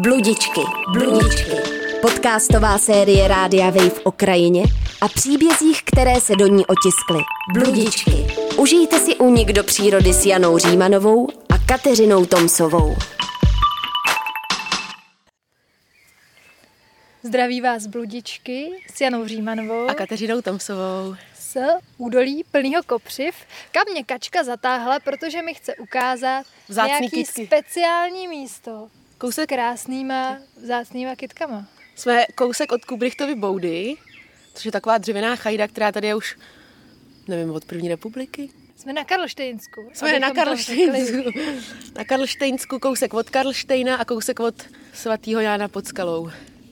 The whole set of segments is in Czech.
Bludičky, bludičky. Podcastová série Rádia Wave o krajině a příbězích, které se do ní otiskly. Bludičky. Užijte si únik do přírody s Janou Římanovou a Kateřinou Tomsovou. Zdraví vás bludičky s Janou Římanovou A Kateřinou Tomsovou. z údolí plného kopřiv, kam mě kačka zatáhla, protože mi chce ukázat Vzácný nějaký kytky. speciální místo s Kousek, krásnýma vzácnýma kytkama. jsme kousek od Kubrichtovy boudy, což je taková dřevěná chajda, která tady je už, nevím, od první republiky. Jsme na Karlštejnsku. Jsme na. Karlštejnsku. Na Karlštejnsku kousek od Karlštejna a kousek od svatého Jána pod skalou.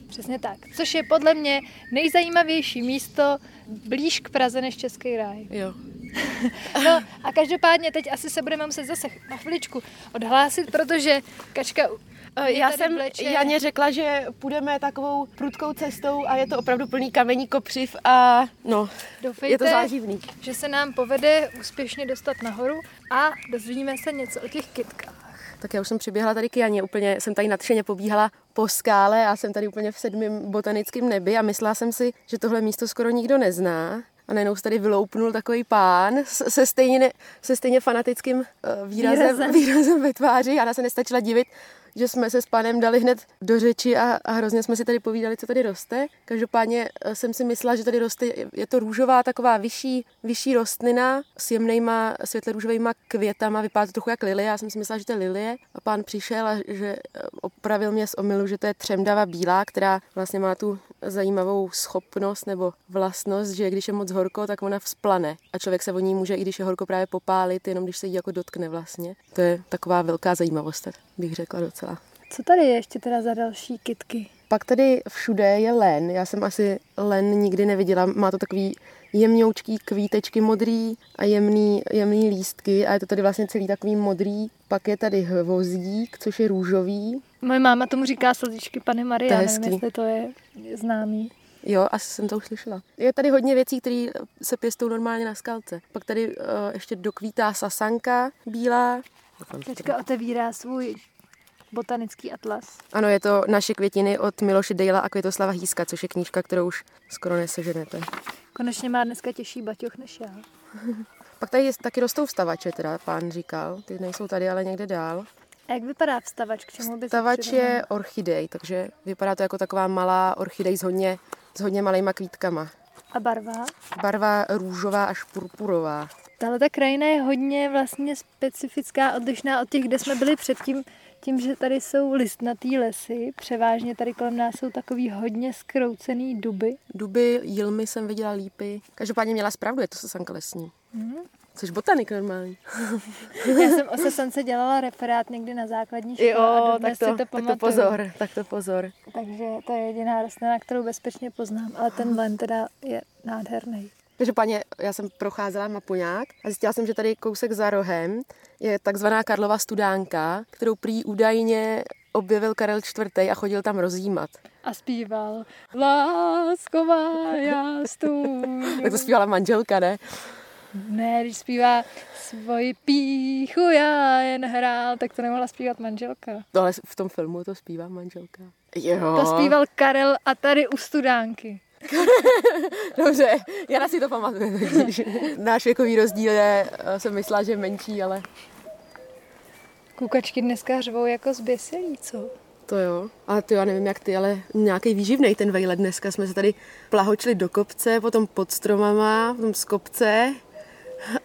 Přesně tak. Což je podle mě nejzajímavější místo blíž k Praze než Český ráj. Jo. No a každopádně teď asi se budeme muset zase na chviličku odhlásit, protože kačka mě Já jsem vleče. Janě řekla, že půjdeme takovou prudkou cestou a je to opravdu plný kamení kopřiv a no, Doufejte, je to záživný. že se nám povede úspěšně dostat nahoru a dozvíme se něco o těch kytkách. Tak já už jsem přiběhla tady k Janě, úplně jsem tady nadšeně pobíhala po skále a jsem tady úplně v sedmém botanickém nebi a myslela jsem si, že tohle místo skoro nikdo nezná. A najednou se tady vyloupnul takový pán se stejně, se stejně fanatickým eh, výrazem, Výrazem. výrazem. výrazem ve tváři. Já se nestačila divit, že jsme se s pánem dali hned do řeči a, a hrozně jsme si tady povídali, co tady roste. Každopádně eh, jsem si myslela, že tady roste, je to růžová taková vyšší, vyšší rostlina s jemnýma světle růžovými květama, vypadá to trochu jak lilie, já jsem si myslela, že to je lilie a pán přišel a že eh, opravil mě z omylu, že to je třemdava bílá, která vlastně má tu zajímavou schopnost nebo vlastnost, že když je moc horko, tak ona vzplane a člověk se o ní může, i když je horko, právě popálit, jenom když se jí jako dotkne vlastně. To je taková velká zajímavost, bych řekla docela. Co tady je ještě teda za další kytky? Pak tady všude je len. Já jsem asi len nikdy neviděla. Má to takový jemňoučký kvítečky modrý a jemný, jemný lístky a je to tady vlastně celý takový modrý. Pak je tady hvozdík, což je růžový. Moje máma tomu říká slzičky Pany Marie, To je nevím, jestli to je známý. Jo, asi jsem to už slyšela. Je tady hodně věcí, které se pěstou normálně na skalce. Pak tady uh, ještě dokvítá sasanka bílá. Teďka otevírá svůj botanický atlas. Ano, je to naše květiny od Miloše Dejla a Květoslava Híska, což je knížka, kterou už skoro neseženete. Konečně má dneska těžší baťoch než já. Pak tady je, taky rostou vstavače, teda pán říkal. Ty nejsou tady, ale někde dál. A jak vypadá vstavač? K čemu by Vstavač je orchidej, takže vypadá to jako taková malá orchidej s hodně, s hodně malýma kvítkama. A barva? Barva růžová až purpurová. Tahle ta krajina je hodně vlastně specifická, odlišná od těch, kde jsme byli předtím, tím, že tady jsou listnatý lesy, převážně tady kolem nás jsou takový hodně skroucený duby. Duby, jilmy jsem viděla lípy. Každopádně měla zpravdu, je to sasanka lesní. Mhm. Což botanik normální. Já jsem o sesance dělala referát někdy na základní škole a Jo, tak to, si to tak to pamatuju. pozor, tak to pozor. Takže to je jediná rostlina, kterou bezpečně poznám, ale ten len teda je nádherný. Každopádně já jsem procházela mapoňák a zjistila jsem, že tady kousek za rohem je takzvaná Karlova studánka, kterou prý údajně objevil Karel IV. a chodil tam rozjímat. A zpíval Lásková já. Tak to zpívala manželka, ne? Ne, když zpívá svoji píchu já jen hrál, tak to nemohla zpívat manželka. No ale v tom filmu to zpívá manželka. Jo. To zpíval Karel a tady u studánky. Dobře, já si to pamatuju. totiž. Náš věkový rozdíl je, eh, jsem myslela, že je menší, ale Kukačky dneska řvou jako zběsilí, co? to jo. Ale to já nevím jak ty, ale nějaký výživnej ten vejlet dneska. Jsme se tady plahočili do kopce, potom pod stromama, potom z kopce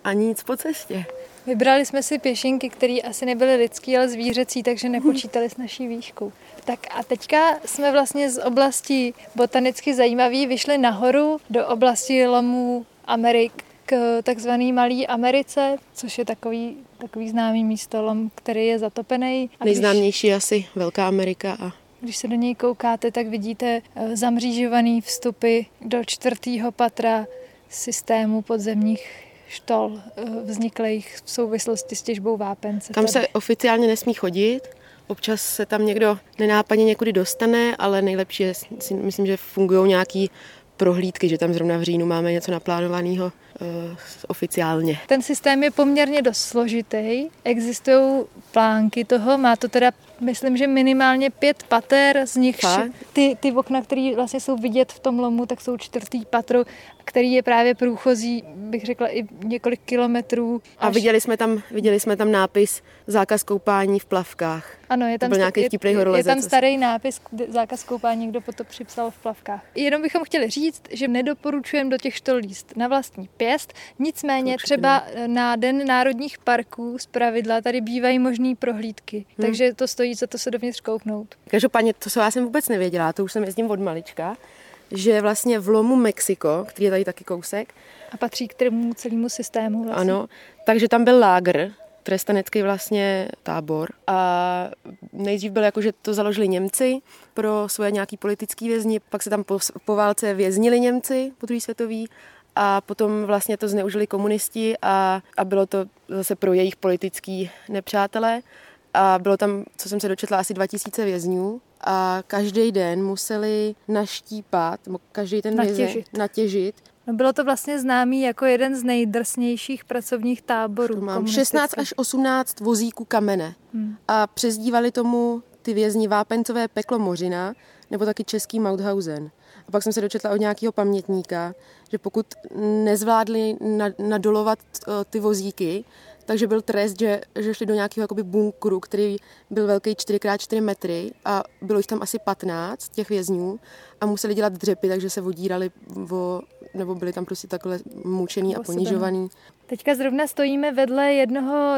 a nic po cestě. Vybrali jsme si pěšinky, které asi nebyly lidský, ale zvířecí, takže nepočítali s naší výškou. Tak a teďka jsme vlastně z oblasti botanicky zajímavý vyšli nahoru do oblasti lomů Amerik k takzvaný Malý Americe, což je takový, takový známý místo lom, který je zatopený. A když, Nejznámější je asi Velká Amerika a když se do něj koukáte, tak vidíte eh, zamřížovaný vstupy do čtvrtého patra systému podzemních štol eh, vzniklých v souvislosti s těžbou vápence. Tam se oficiálně nesmí chodit, občas se tam někdo nenápadně někudy dostane, ale nejlepší je, si myslím, že fungují nějaký prohlídky, že tam zrovna v říjnu máme něco naplánovaného uh, oficiálně. Ten systém je poměrně dost složitý. Existují plánky toho, má to teda myslím, že minimálně pět pater, z nich Fakt? ty, ty okna, které vlastně jsou vidět v tom lomu, tak jsou čtvrtý patro, který je právě průchozí, bych řekla, i několik kilometrů. A viděli jsme, tam, viděli jsme tam nápis zákaz koupání v plavkách. Ano, je tam, byl nějaký je, je, tam starý nápis, kde zákaz koupání, někdo po to připsal v plavkách. Jenom bychom chtěli říct, že nedoporučujeme do těch štol líst na vlastní pěst, nicméně Určitě třeba na Den národních parků z pravidla tady bývají možný prohlídky, Hmm. takže to stojí za to se dovnitř kouknout. Každopádně, to co já jsem vůbec nevěděla, to už jsem jezdím od malička, že vlastně v lomu Mexiko, který je tady taky kousek, A patří k tomu celému systému. Vlastně. ano, takže tam byl lágr, trestanecký vlastně tábor a nejdřív byl jako, že to založili Němci pro svoje nějaký politický vězni, pak se tam po, po válce věznili Němci po druhé světový a potom vlastně to zneužili komunisti a, a bylo to zase pro jejich politický nepřátelé a bylo tam, co jsem se dočetla, asi 2000 vězňů a každý den museli naštípat, každý ten vězeň Natěžit. natěžit No bylo to vlastně známý jako jeden z nejdrsnějších pracovních táborů. Mám komunistických. 16 až 18 vozíků kamene. Hmm. A přezdívali tomu ty vězni vápencové peklo Mořina, nebo taky český Mauthausen. A pak jsem se dočetla od nějakého pamětníka, že pokud nezvládli na- nadolovat eh, ty vozíky, takže byl trest, že, že šli do nějakého jakoby bunkru, který byl velký 4x4 metry a bylo jich tam asi 15 těch vězňů a museli dělat dřepy, takže se vodírali o, nebo byli tam prostě takhle mučený a ponižovaný. Teďka zrovna stojíme vedle jednoho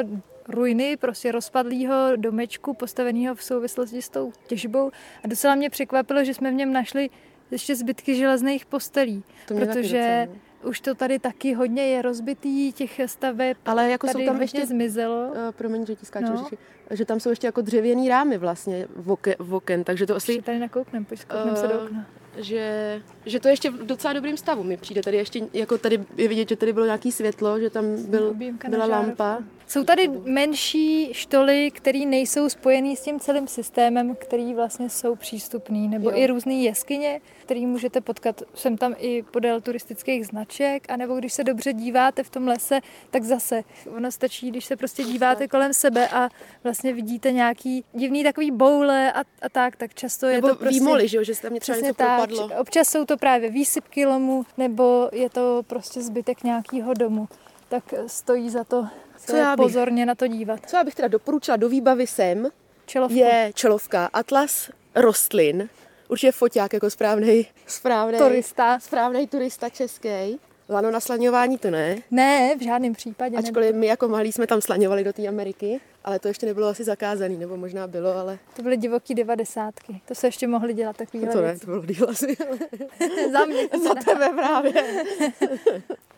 ruiny, prostě rozpadlého domečku, postaveného v souvislosti s tou těžbou. A docela mě překvapilo, že jsme v něm našli ještě zbytky železných postelí, To protože už to tady taky hodně je rozbitý, těch staveb Ale jako tady jsou tam ještě zmizelo. Uh, promiň, že ti skáču, No. že tam jsou ještě jako dřevěný rámy vlastně v, oke, v oken, takže to Ještě asi, tady nakouknem, pojď kouknem se do Eh, okna. že, že to je ještě v docela dobrým stavu mi přijde. Tady ještě, jako tady je vidět, že tady bylo nějaký světlo, že tam byl, byla žárovku. lampa. Jsou tady menší štoly, které nejsou spojený s tím celým systémem, který vlastně jsou přístupný, nebo Jo. i různé jeskyně, které můžete potkat sem tam i podél turistických značek, anebo když se dobře díváte v tom lese, tak zase ono stačí, když se prostě díváte kolem sebe a vlastně vidíte nějaký divný takový boule a, a tak, tak často je Nebo to prostě... výmoly, že, jo, že se tam Přesně něco tak. propadlo. Občas jsou to právě výsypky lomu, nebo je to prostě zbytek nějakého domu. Tak stojí za to Co já bych- pozorně na to dívat. Co já bych teda doporučila do výbavy sem, Čelovku. je čelovka Atlas rostlin. Určitě foťák jako správný, správný, Turista. správný turista český. Lano na slaňování to ne, Ne, v žádném případě. Ačkoliv my jako malí jsme tam slaňovali do té Ameriky, ale to ještě nebylo asi zakázaný, nebo možná bylo, ale To byly divoký devadesátky. To se ještě mohly dělat takovýhle to ne, to bylo díl asi. Za mě. Za tebe právě.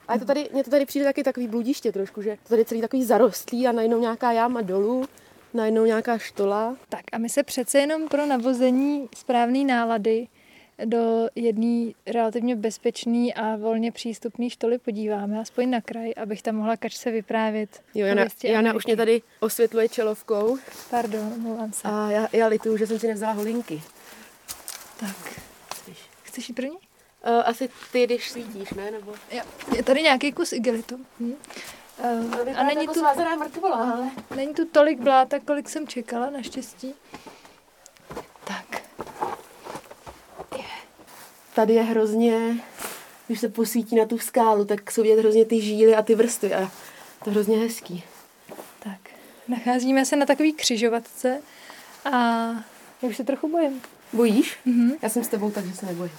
A je to tady, mně to tady přijde taky takový bludiště trošku, že to tady celý takový zarostlý a najednou nějaká jáma dolů, najednou nějaká štola. Tak a my se přece jenom pro navození správné nálady do jedné relativně bezpečné a volně přístupné štoly podíváme, aspoň na kraj, abych tam mohla kačce vyprávět. Jo, Jana, Jana už mě tady osvětluje čelovkou Pardon, omlouvám se. a já, já lituju, že jsem si nevzala holinky. Tak. Chceš jít pro ní? Uh, asi ty, když svítíš, ne? Nebo... Jo. Je tady nějaký kus igelitu. Hm. Uh, a není tu, svázaná mrtvola, ale... není tu tolik bláta, kolik jsem čekala, naštěstí. Tady je hrozně, když se posvítí na tu skálu, tak jsou vidět hrozně ty žíly a ty vrstvy a to je hrozně hezký. Tak, nacházíme se na takový křižovatce a já už se trochu bojím. Bojíš? Mhm. Já jsem s tebou, takže se nebojím.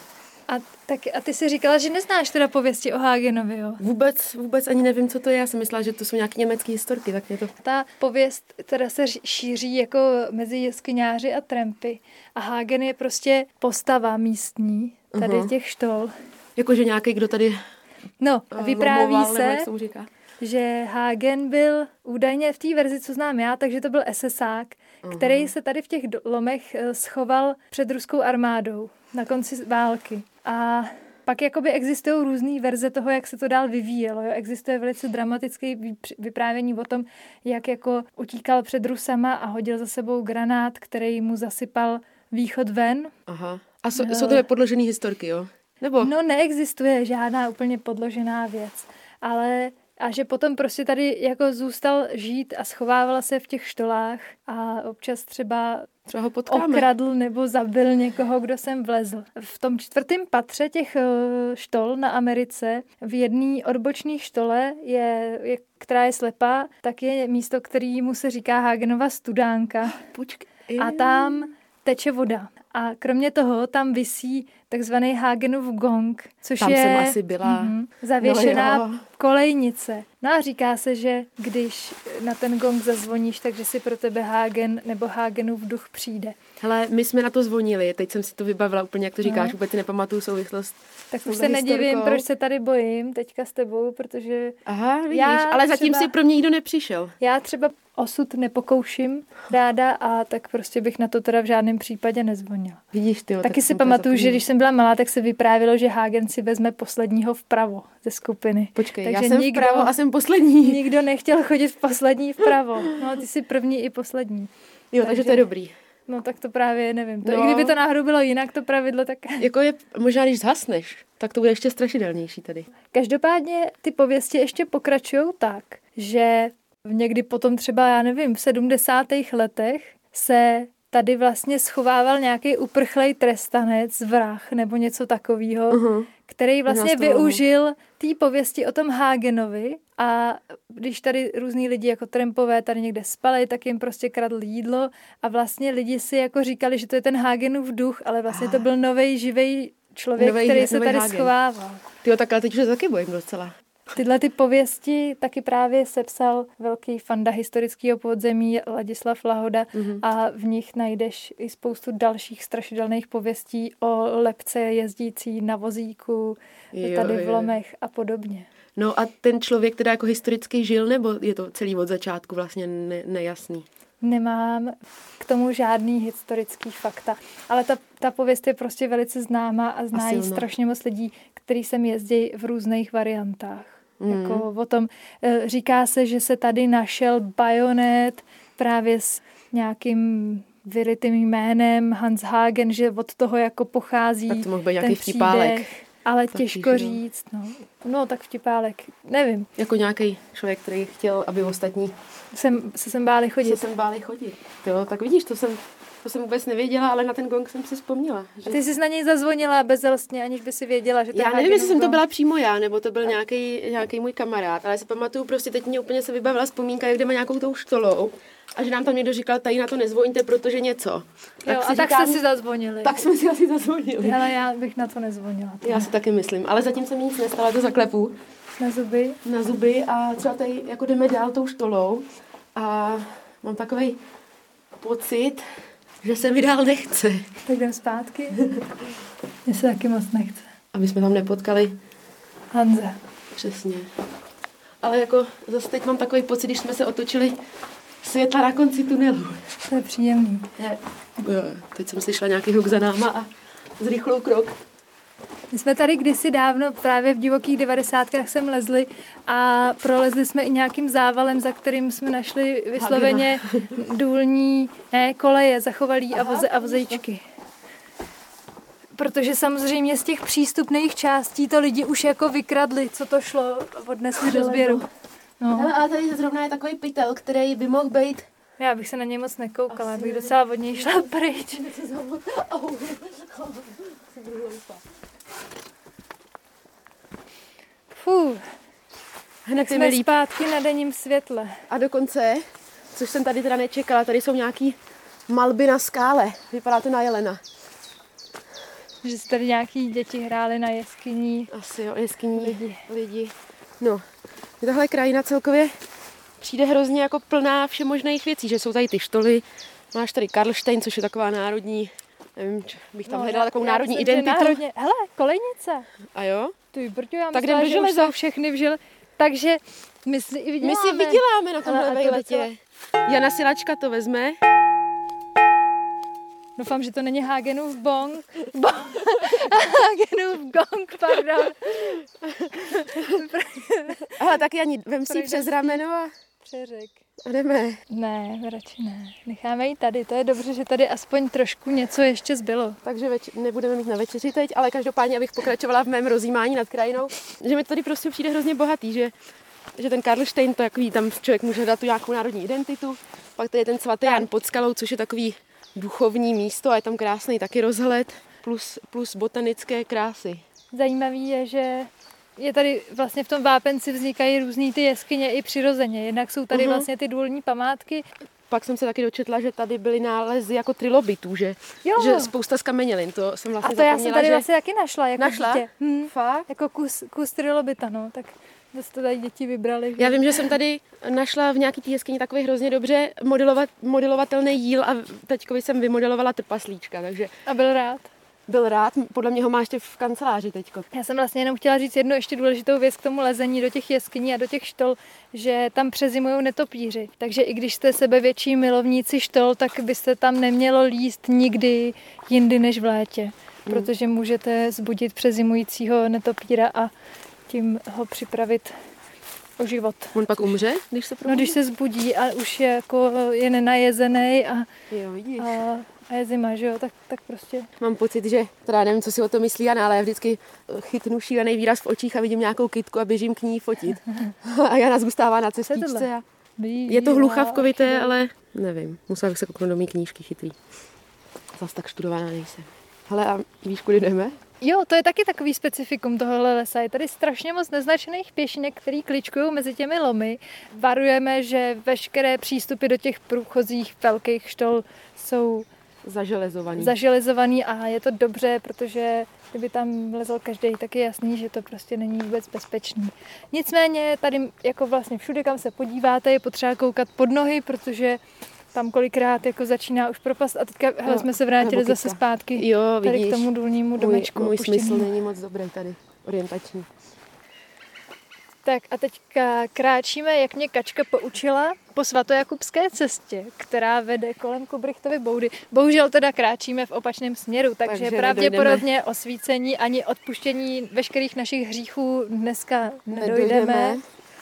A, tak, a ty si říkala, že neznáš teda pověsti o Hagenovi, jo? Vůbec, vůbec ani nevím, co to je. Já jsem myslela, že to jsou nějaké německé historky, tak mě to... Ta pověst teda se ří- šíří jako mezi jeskyňáři a trampy. A Hagen je prostě postava místní, tady Mhm. těch štol. Jakože nějaký, kdo tady No, a eh, vypráví lomoval, nebo se, jak se mu říká. že Hagen byl údajně v té verzi, co znám já, takže to byl SSák, který se tady v těch lomech eh, schoval před ruskou armádou na konci války. A pak jakoby existují různé verze toho, jak se to dál vyvíjelo. Jo? Existuje velice dramatický vypř- vyprávění o tom, jak jako utíkal před Rusama a hodil za sebou granát, který mu zasypal východ ven. Aha. A jsou, No. jsou to nepodložené historky, jo? Nebo? No neexistuje žádná úplně podložená věc, ale a že potom prostě tady jako zůstal žít a schovával se v těch štolách a občas třeba Třeba ho potkáme. okradl nebo zabil někoho, kdo sem vlezl. V tom čtvrtém patře těch eh, štol na Americe v jedné odbočné štole, je, je, která je slepá, tak je místo, kterému se říká Hagenova studánka. Počkej. A tam teče voda. A kromě toho tam visí takzvaný Hagenův gong, což Tam je jsem asi byla. Mhm, zavěšená No jo. kolejnice. No a říká se, že když na ten gong zazvoníš, takže si pro tebe Hagen nebo Hagenův duch přijde. Hele, my jsme na to zvonili, teď jsem si to vybavila úplně, jak to říkáš, No. vůbec si nepamatuju souvislost. Tak už se nedivím, proč se tady bojím teďka s tebou, protože Aha, vidíš, Já ale zatím třeba- si pro mě nikdo nepřišel. já třeba osud nepokouším ráda a tak prostě bych na to teda v žádném případě nezvonila. Vidíš, ty. Taky si pamatuju, že když jsem byla malá, tak se vyprávělo, že Hagen si vezme posledního vpravo ze skupiny. Počkej, Takže já jsem nikdo- vpravo a jsem poslední. Nikdo nechtěl chodit v poslední vpravo. No, ty jsi první i poslední. Jo, takže takže- to je dobrý. No tak to právě nevím. To, No. I kdyby to náhodou bylo jinak, to pravidlo, tak... Jako je, možná když zhasneš, tak to bude ještě strašidelnější tady. Každopádně ty pověsti ještě pokračují tak, že někdy potom třeba, já nevím, v 70. letech se tady vlastně schovával nějaký uprchlej trestanec, vrah nebo něco takového, Uh-huh. který vlastně toho- využil té pověsti o tom Hagenovi a když tady různý lidi jako trampové tady někde spali, tak jim prostě kradl jídlo a vlastně lidi si jako říkali, že to je ten Hagenův duch, ale vlastně to byl nový živý člověk, Novej- který se tady Hagen. schovával. Ty jo, tak ale teď už se taky bojím docela. Tyhle ty pověsti taky právě sepsal velký fanda historického podzemí Ladislav Lahoda Mhm. a v nich najdeš i spoustu dalších strašidelných pověstí o lepce jezdící na vozíku, Jo, tady v jo. Lomech a podobně. No a ten člověk teda jako historicky žil, nebo je to celý od začátku vlastně ne, nejasný? Nemám k tomu žádný historický fakta, ale ta, ta pověst je prostě velice známá a zná ji strašně moc lidí, který sem jezdí v různých variantách. Mm. Jako o tom, eh, říká se, že se tady našel bajonet právě s nějakým vyrytým jménem Hans Hagen, že od toho jako pochází Tak to mohl být nějaký příběh, Ale Taky, těžko říct, no. No, tak vtipálek, nevím. Jako nějaký člověk, který chtěl, aby ostatní Jsem, se sem báli se chodit. sem báli chodit. Jo, tak vidíš, to jsem, to jsem vůbec nevěděla, ale na ten gong jsem si vzpomněla. Že... Ty jsi na něj zazvonila bezelstně, aniž by si věděla, že to Já nevím, jestli jsem to byla přímo já, nebo to byl nějaký, nějaký můj kamarád, ale si pamatuju, prostě teď mě úplně se vybavila vzpomínka, jak jdeme nějakou tou štolou a že nám tam někdo říkal, tady na to nezvoňte, protože něco. gong. Jo, a tak říkám, jste si zazvonili. tak jsme si asi zazvonili. Ale já bych na to nezvonila. Já si taky myslím, ale zatím se mi nic nestalo, to zaklepu Na zuby. na zuby a třeba tady jako jdeme dál tou štolou a mám takový pocit, že se mi dál nechce. Tak jdem zpátky. Mně se taky moc nechce. Aby jsme tam nepotkali Hanze. přesně. Ale jako zase teď mám takový pocit, když jsme se otočili světla na konci tunelu. To je příjemný. Je. Teď jsem slyšela nějaký hluk za náma a zrychlou krok. My jsme tady kdysi dávno právě v divokých devadesátkách sem lezli a prolezli jsme i nějakým závalem, za kterým jsme našli vysloveně důlní ne, koleje, zachovalý a, voze, a vozejčky. Protože samozřejmě z těch přístupných částí to lidi už jako vykradli, co to šlo, odnesli do sběru. No, ale tady zrovna je takový pytel, který by mohl být já bych se na něj moc nekoukala, bych docela od něj šla pryč. Fuh, hned jsme zpátky na denním světle. A dokonce, což jsem tady teda nečekala, tady jsou nějaký malby na skále. Vypadá to na jelena. Že si tady nějaký děti hrály na jeskyní. Asi jo, jeskyní Lidi. lidi. No, tahle krajina celkově přijde hrozně jako plná všemožných věcí, že jsou tady ty štoly, máš tady Karlštejn, což je taková národní, nevím, bych tam hledala takovou No, národní myslím, identitu. Národně... Hele, kolejnice. A jo? Ty brďo, já Tak myslela, že už jsou všechny v. Takže my si i My vyděláme. si vyděláme na tomhle a to vejletě. Jana Silačka to vezme. Doufám, že to není Hagenův bong. Bo- Hagenův gong, pardon. Ale tak Jani, vem si Projde přes rameno a, Přeřek. a jdeme. Ne, radši ne. Necháme ji tady. To je dobře, že tady aspoň trošku něco ještě zbylo. Takže več- nebudeme mít na večeři teď, ale každopádně, abych pokračovala v mém rozjímání nad krajinou, že mi tady prostě přijde hrozně bohatý, že, že ten Karlštejn, to je takový, tam člověk může dát tu nějakou národní identitu, pak tady je ten svatý Jan pod skalou, což je takový duchovní místo a je tam krásný taky rozhled plus, plus botanické krásy. Zajímavý je, že je tady vlastně v tom vápenci vznikají různé ty jeskyně i přirozeně. Jednak jsou tady uh-huh. vlastně ty důlní památky. Pak jsem se taky dočetla, že tady byly nálezy jako trilobitů, že, jo. že spousta skamenělin, to jsem vlastně A to já jsem tady že... vlastně taky našla jako našla? dítě. Hm. Fakt? Jako kus, kus trilobita, no. Tak Zase to tady děti vybrali. Já vím, že jsem tady našla v nějaký té jeskyni takový hrozně dobře modelovat, modelovatelný jíl a teďkovi jsem vymodelovala trpaslíčka, takže... A byl rád? Byl rád, podle mě ho má ještě v kanceláři teďko. Já jsem vlastně jenom chtěla říct jednu ještě důležitou věc k tomu lezení do těch jeskyní a do těch štol, že tam přezimují netopíři. Takže i když jste sebevětší milovníci štol, tak byste tam nemělo líst nikdy jindy než v létě. Hmm. Protože můžete zbudit přezimujícího netopíra a tím ho připravit o život. On pak umře, když se probudí? No, když se zbudí a už je jako je nenajezený a, jo, vidíš. a, a je zima, že jo, tak, tak prostě. Mám pocit, že teda nevím, co si o to myslí Jana, ale já vždycky chytnu šílený výraz v očích a vidím nějakou kytku a běžím k ní fotit. a Jana zůstává na cestičce. A... Je to hluchavkovité, ale nevím, musela bych se kouknout do mý knížky chytrý. Zase tak študovaná nejsem. Hele, a víš, kudy jdeme? Jo, to je taky takový specifikum tohohle lesa. Je tady strašně moc neznačených pěšinek, který kličkují mezi těmi lomy. Varujeme, že veškeré přístupy do těch průchozích velkých štol jsou zaželezovaný. zaželezovaný a je to dobře, protože kdyby tam lezl každý, tak je jasný, že to prostě není vůbec bezpečný. Nicméně tady jako vlastně všude, kam se podíváte, je potřeba koukat pod nohy, protože tam kolikrát jako začíná už propast a teďka hele, jsme se vrátili zase zpátky jo, vidíš, tady k tomu důlnímu domečku. Můj, můj smysl není moc dobrý tady, orientační. Tak a teďka kráčíme, jak mě Kačka poučila, po svatojakubské cestě, která vede kolem Kubrichtovy boudy. Bohužel teda kráčíme v opačném směru, takže, takže pravděpodobně nedojdeme. osvícení ani odpuštění veškerých našich hříchů dneska nedojdeme. nedojdeme.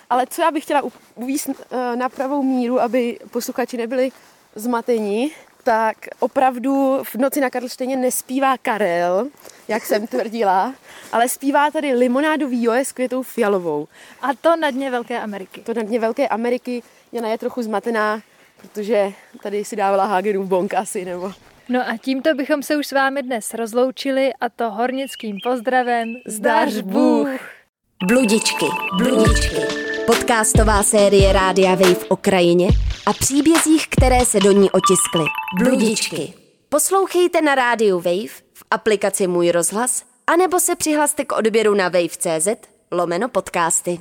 Ale co já bych chtěla uvíct eh, na pravou míru, aby posluchači nebyli zmatení, tak opravdu v noci na Karlštejně nespívá Karel, jak jsem tvrdila, ale zpívá tady limonádový joje s květou fialovou. A to na dně Velké Ameriky. To na dně Velké Ameriky. Jana je trochu zmatená, protože tady si dávala Hagenův bonk asi, nebo... No a tímto bychom se už s vámi dnes rozloučili a to hornickým pozdravem Zdař Bůh! Bludičky, bludičky. Podcastová série Rádia Wave o krajině a příbězích, které se do ní otiskly. Bludičky. Poslouchejte na rádiu Wave, v aplikaci Můj rozhlas, anebo se přihlaste k odběru na wave.cz lomeno podcasty.